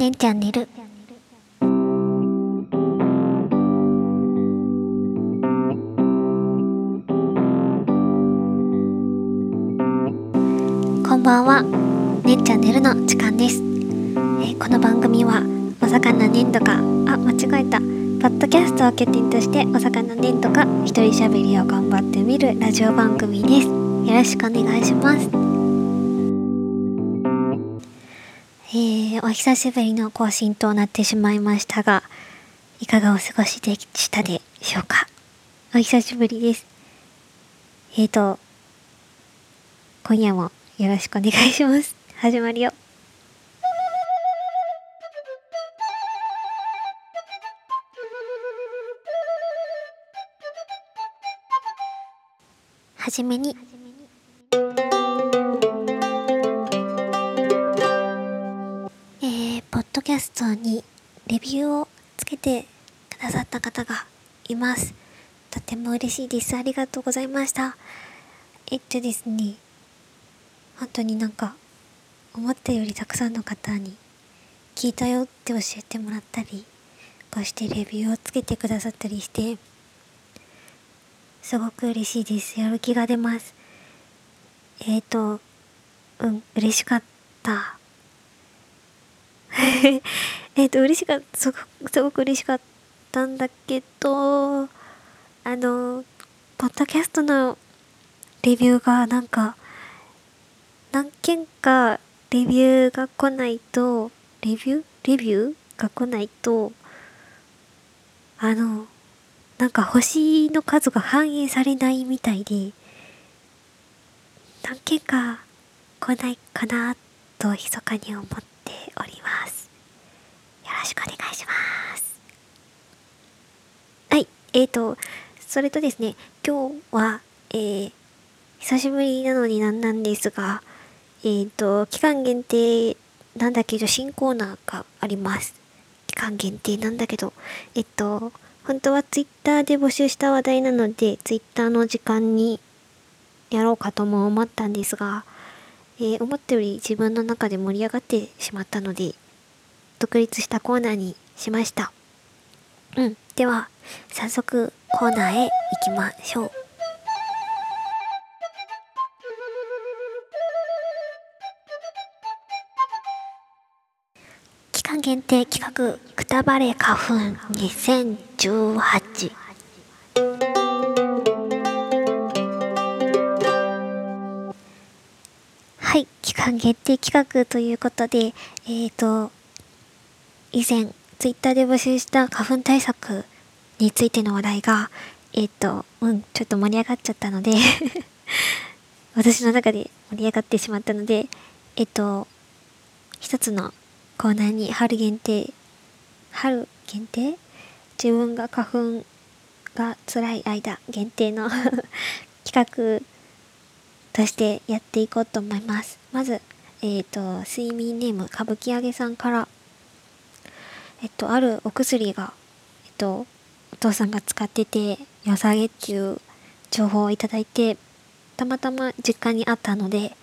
ねんちゃん寝る。こんばんは。ねんちゃん寝るの時間です、えーこの番組はお魚ねんとかあ間違えた。ポッドキャストを拠点としてお魚ねんとか一人喋りを頑張ってみるラジオ番組です。よろしくお願いします。お久しぶりの更新となってしまいましたがいかがお過ごしでしたでしょうか？お久しぶりです。えーと今夜もよろしくお願いします。始まるよ。はじめに。ポッドキャストにレビューをつけてくださった方がいます。とても嬉しいです。ありがとうございました。えっとですね、本当になんか、思ったよりたくさんの方に聞いたよって教えてもらったり、こうしてレビューをつけてくださったりして、すごく嬉しいです。やる気が出ます。えっ、ー、と、うん、嬉しかった。えっと、嬉しかった、すごく、すごく嬉しかったんだけど、あの、ポッドキャストのレビューがなんか、何件かレビューが来ないと、レビュー？レビューが来ないと、あの、なんか星の数が反映されないみたいで、何件か来ないかなと密かに思って。おります。よろしくお願いします。はい、えーと、それとですね、今日は、えー、久しぶりなのになんなんですが、えーと、期間限定なんだけど新コーナーがあります。期間限定なんだけど、えっと、本当はツイッターで募集した話題なので、ツイッターの時間にやろうかとも思ったんですが、えー思ったより自分の中で盛り上がってしまったので、独立したコーナーにしました。うん。では、早速コーナーへ行きましょう。期間限定企画、くたばれ花粉2018。はい、期間限定企画ということで、えーと、以前、ツイッターで募集した花粉対策についての話題が、えっ、と、うん、ちょっと盛り上がっちゃったので、私の中で盛り上がってしまったので、えっ、と、一つのコーナーに春限定、春限定？自分が花粉が辛い間限定の 企画としてやっていこうと思います。まず、えっ、と、睡眠ネーム歌舞伎揚げさんから、えっと、あるお薬が、えっと、お父さんが使ってて、良さげっていう情報をいただいて、たまたま実家にあったので、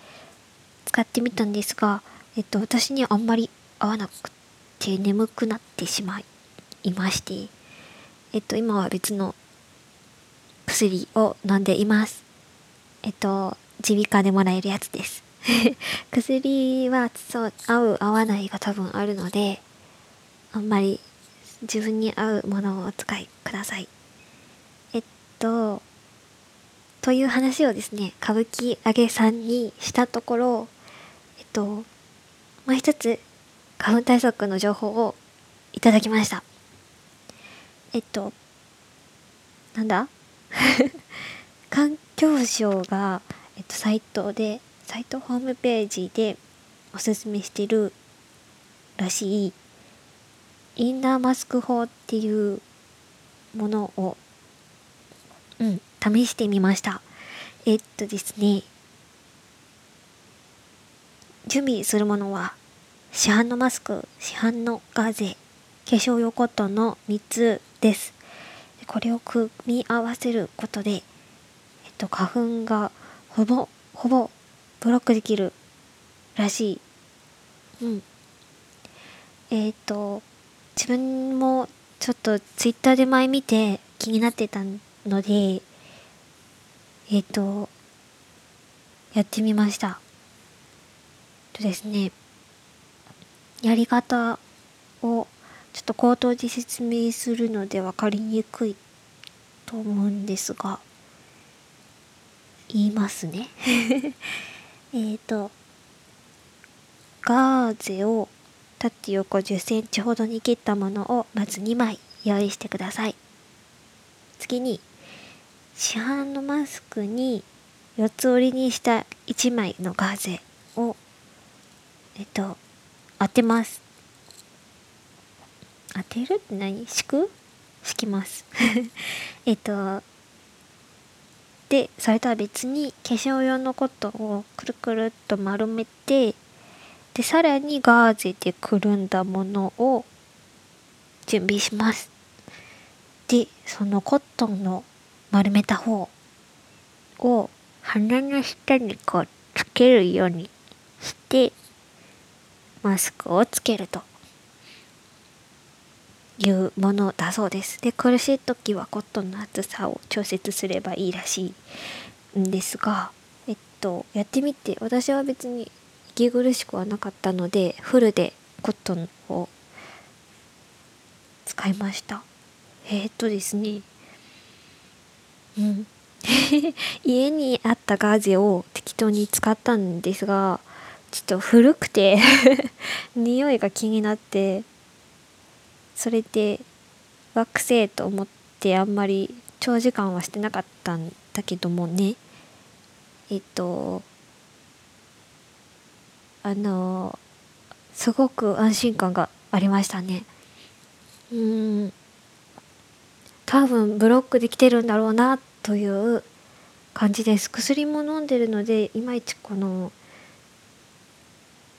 使ってみたんですが、えっと、私にはあんまり合わなくて眠くなってしまいまして、えっと、今は別の薬を飲んでいます。えっと、耳鼻科でもらえるやつです。薬は、そう、合う合わないが多分あるので、あんまり自分に合うものをお使いください。えっと、という話をですね、歌舞伎揚げさんにしたところ、えっと、もう一つ、花粉対策の情報をいただきました。えっと、なんだ？環境省が、えっと、サイトで、サイトホームページでおすすめしてるらしい、インナーマスク法っていうものを、うん、試してみました。えっとですね、準備するものは、市販のマスク、市販のガーゼ、化粧用コットンの3つです。これを組み合わせることで、えっと、花粉がほぼ、ほぼブロックできるらしい。うん。えっ、と、自分もちょっとツイッターで前見て気になってたので、えっ、と、やってみました。とですね、やり方をちょっと口頭で説明するので分かりにくいと思うんですが、言いますね。えっと、ガーゼを縦横10センチほどに切ったものをまず2枚用意してください。次に、市販のマスクに四つ折りにした1枚のガーゼを、えっと、当てます。当てるって何？敷く？敷きます。えっと、で、それとは別に化粧用のコットンをくるくるっと丸めて、で、さらにガーゼでくるんだものを準備します。で、そのコットンの丸めた方を鼻の下にこうつけるようにしてマスクをつけるというものだそうです。で苦しい時はコットンの厚さを調節すればいいらしいんですがえっとやってみて私は別に息苦しくはなかったのでフルでコットンを使いました。えー、っとですねうん 家にあったガーゼを適当に使ったんですがちょっと古くて 匂いが気になってそれでワックせと思ってあんまり長時間はしてなかったんだけどもね。えっとあのすごく安心感がありましたね。うん。多分ブロックできてるんだろうなという感じです。薬も飲んでるのでいまいちこの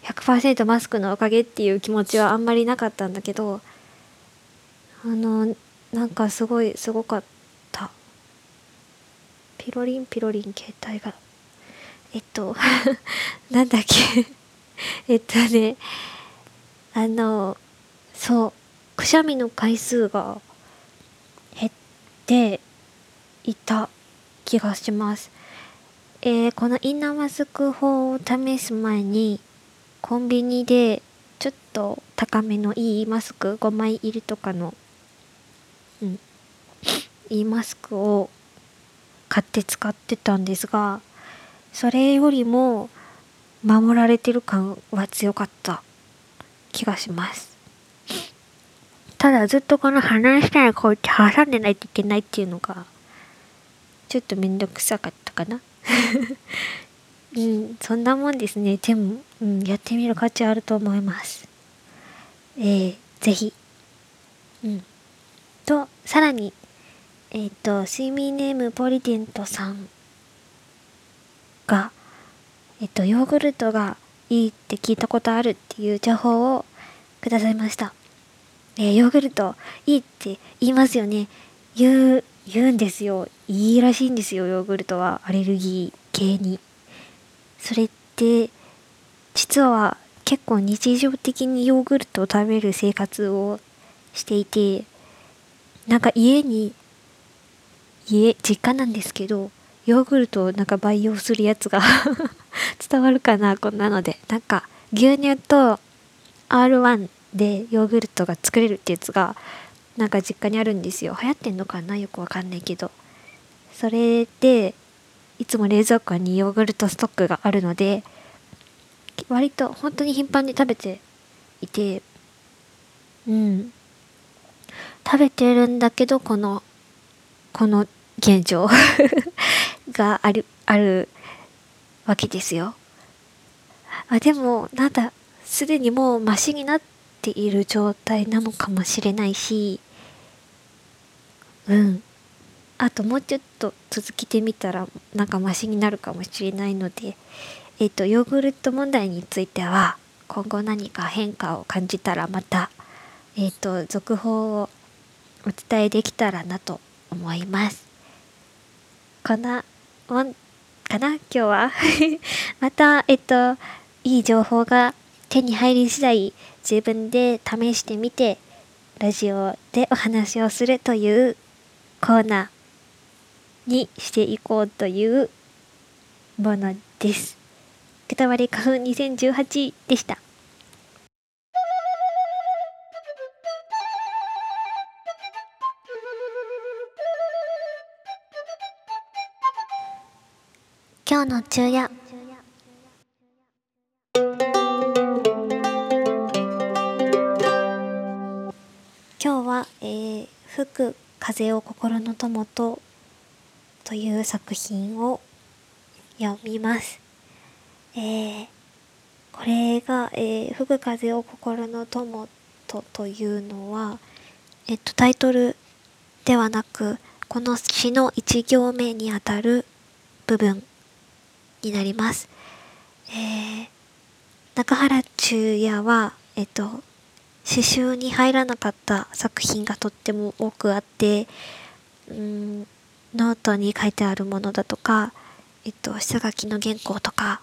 100%マスクのおかげっていう気持ちはあんまりなかったんだけどあのなんかすごいすごかった。ピロリンピロリン携帯が。えっと なんだっけ。えっとねあのそうくしゃみの回数が減っていた気がします。えー、このインナーマスク法を試す前にコンビニでちょっと高めのいいマスク5枚入りとかのうん。いいマスクを買って使ってたんですがそれよりも守られてる感は強かった気がします。ただずっとこの鼻の下にこうやって挟んでないといけないっていうのがちょっとめんどくさかったかな。うんそんなもんですね。でも、うん、やってみる価値あると思います。えー、ぜひ。うん。とさらにえっ、ー、と睡眠ネームポリデントさんがえっ、ー、とヨーグルトがいいって聞いたことあるっていう情報をくださいました。えー、ヨーグルトいいって言いますよね。言う言うんですよ。いいらしいんですよヨーグルトはアレルギー系に。それって実は結構日常的にヨーグルトを食べる生活をしていてなんか家に家実家なんですけどヨーグルトをなんか培養するやつが 伝わるかなこんなので。なんか牛乳と R1 でヨーグルトが作れるってやつがなんか実家にあるんですよ。流行ってんのかなよくわかんないけど。それでいつも冷蔵庫にヨーグルトストックがあるので割と本当に頻繁に食べていてうん。食べてるんだけどこのこの現状 があるあるわけですよ。あでもなんだすでにもうマシになっている状態なのかもしれないしうん。あともうちょっと続けてみたらなんかマシになるかもしれないのでえっ、ー、とヨーグルト問題については今後何か変化を感じたらまたえっ、ー、と続報をお伝えできたらなと思いますこんなもんかな？今日は？またえっ、といい情報が手に入り次第自分で試してみてラジオでお話をするというコーナーにしていこうというものです。くたわり花粉2018でした。今日の昼夜今日は、えー、吹く風を心の友とという作品を読みます。えー、これが、えー、吹く風を心の友とというのは、えっと、タイトルではなく、この詩の一行目にあたる部分になります。えー、中原中也は、えっと、刺繍に入らなかった作品がとっても多くあってうんノートに書いてあるものだとか、えっと、下書きの原稿とか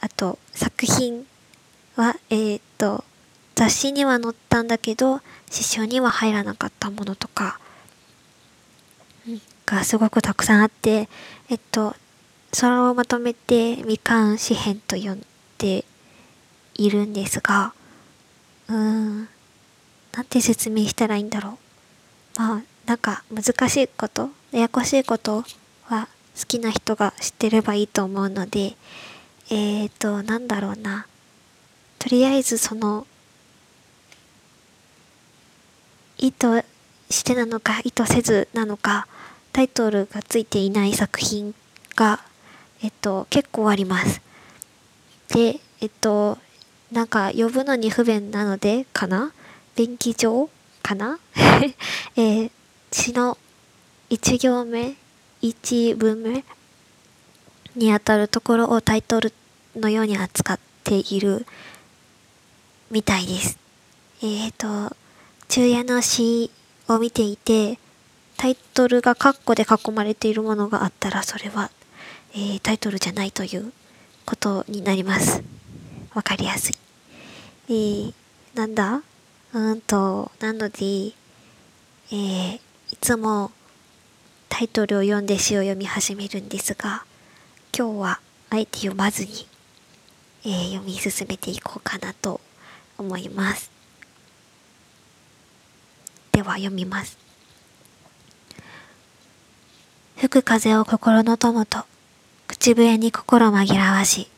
あと作品は、えー、っと雑誌には載ったんだけど刺繍には入らなかったものとかがすごくたくさんあってえっとそれをまとめて未完詩編と呼んでいるんですがうーん、なんて説明したらいいんだろう。まあ、なんか難しいこと、ややこしいことは好きな人が知ってればいいと思うので、えーと、なんだろうな。とりあえずその、意図してなのか意図せずなのか、タイトルがついていない作品が、えっと、結構あります。で、えっと、なんか呼ぶのに不便なのでかな？便宜上かな？えー、詩の1行目1文目にあたるところをタイトルのように扱っているみたいです。えっ、ー、と、昼夜の詩を見ていて、タイトルがカッコで囲まれているものがあったら、それは、えー、タイトルじゃないということになります。わかりやすい。えー、なんだ？うんと、なので、えー、いつもタイトルを読んで詩を読み始めるんですが、今日はあえて読まずに、えー、読み進めていこうかなと思います。では読みます。吹く風を心の友と、口笛に心紛らわし、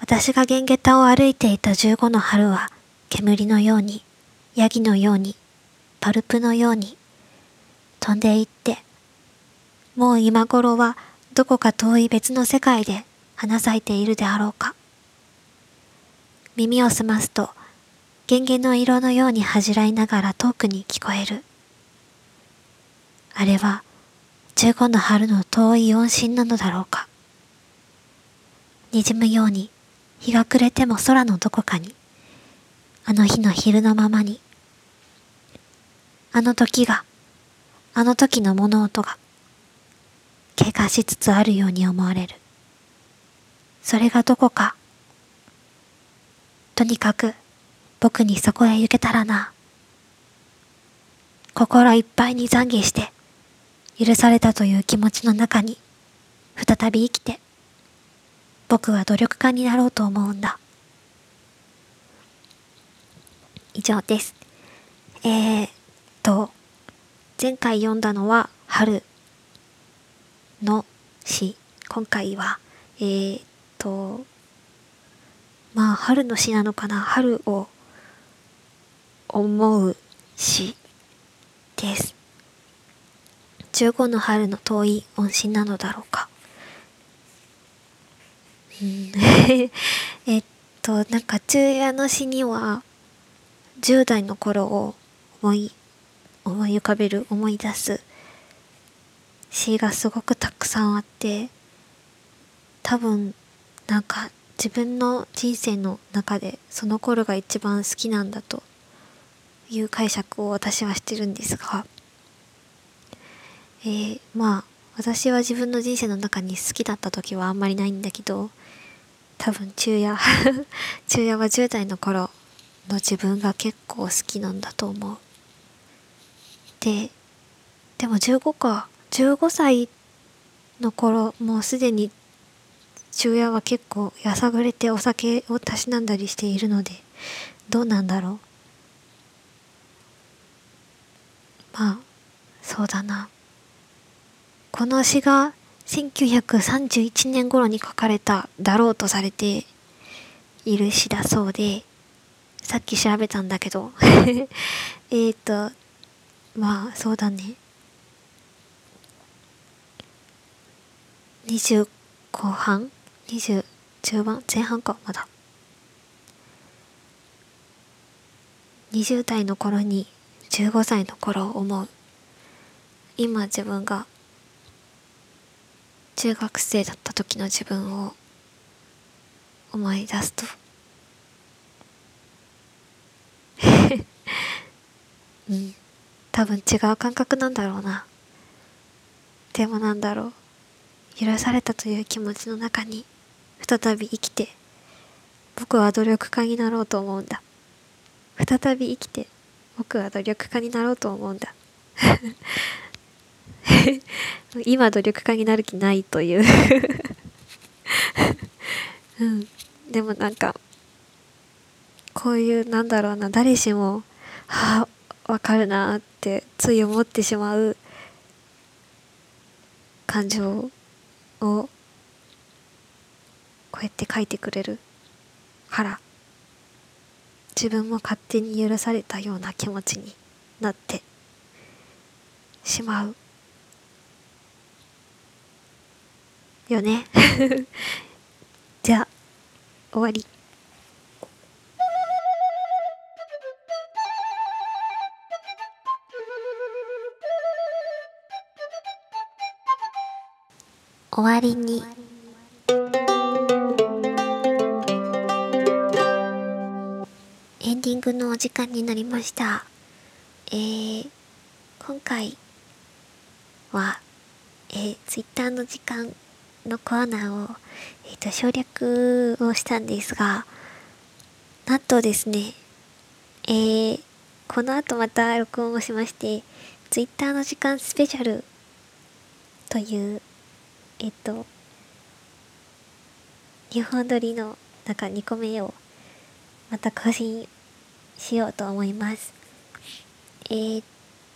私が弦下駄を歩いていた15の春は、煙のように、ヤギのように、パルプのように、飛んでいって、もう今頃はどこか遠い別の世界で花咲いているであろうか。耳を澄ますと、弦々の色のように恥じらいながら遠くに聞こえる。あれは、15の春の遠い音信なのだろうか。滲むように、日が暮れても空のどこかに、あの日の昼のままに、あの時が、あの時の物音が、経過しつつあるように思われる。それがどこか。とにかく、僕にそこへ行けたらな。心いっぱいに懺悔して、許されたという気持ちの中に、再び生きて、僕は努力家になろうと思うんだ。以上です。えー、と、前回読んだのは春の詩。今回は、えー、と、まあ春の詩なのかな春を思う詩です。15の春の遠い音信なのだろうか。えっと、なんか昼夜の詩には、10代の頃を思い、思い浮かべる、思い出す詩がすごくたくさんあって、多分、なんか自分の人生の中でその頃が一番好きなんだという解釈を私はしてるんですが、えー、まあ私は自分の人生の中に好きだった時はあんまりないんだけど多分中夜 中夜は10代の頃の自分が結構好きなんだと思う。ででも15か。15歳の頃もうすでに中夜は結構やさぐれてお酒をたしなんだりしているのでどうなんだろう。まあそうだな。この詩が1931年頃に書かれただろうとされている詩だそうでさっき調べたんだけど。えっとまあそうだね。20後半？20中盤？前半かまだ。20代の頃に15歳の頃を思う。今自分が中学生だった時の自分を思い出すと。うん。多分違う感覚なんだろうな。でもなんだろう。許されたという気持ちの中に再び生きて僕は努力家になろうと思うんだ。再び生きて僕は努力家になろうと思うんだ。今努力家になる気ないという。うん。でもなんかこういうなんだろうな誰しもはあわかるなってつい思ってしまう感情をこうやって書いてくれる。から自分も勝手に許されたような気持ちになってしまう。よね。じゃあ終わり。終わりに。エンディングのお時間になりました。えー、今回は、えー、ツイッターの時間のコーナーを、えーと、省略をしたんですがなんとですねえー、この後また録音をしましてツイッターの時間スペシャルというえっと2本撮りの中2個目をまた更新しようと思います。えー、っ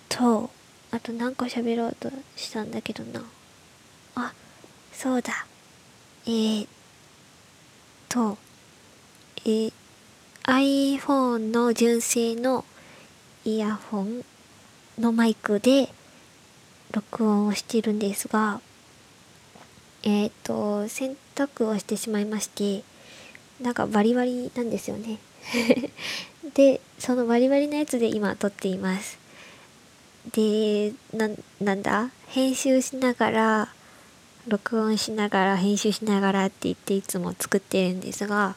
とあと何個喋ろうとしたんだけどな。そうだ。えー、っとえー、iPhone の純正のイヤホンのマイクで録音をしてるんですがえっ、と洗濯をしてしまいましてなんかバリバリなんですよね。でそのバリバリのやつで今撮っています。でななんだ？編集しながら録音しながら編集しながらって言っていつも作ってるんですが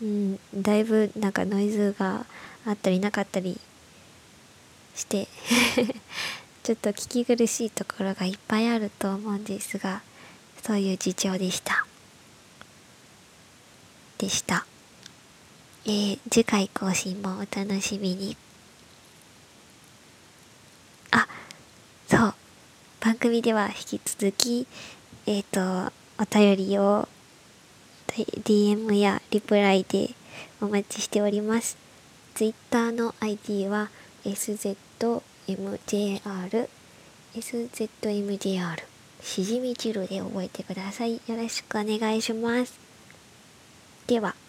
うんだいぶなんかノイズがあったりなかったりして ちょっと聞き苦しいところがいっぱいあると思うんですがそういう事情でした。でした。えー、次回更新もお楽しみにあそう番組では引き続きえっ、ー、とお便りを DM やリプライでお待ちしております。Twitter の ID は SZ MJR SZMJR しじみ汁で覚えてください。よろしくお願いします。では。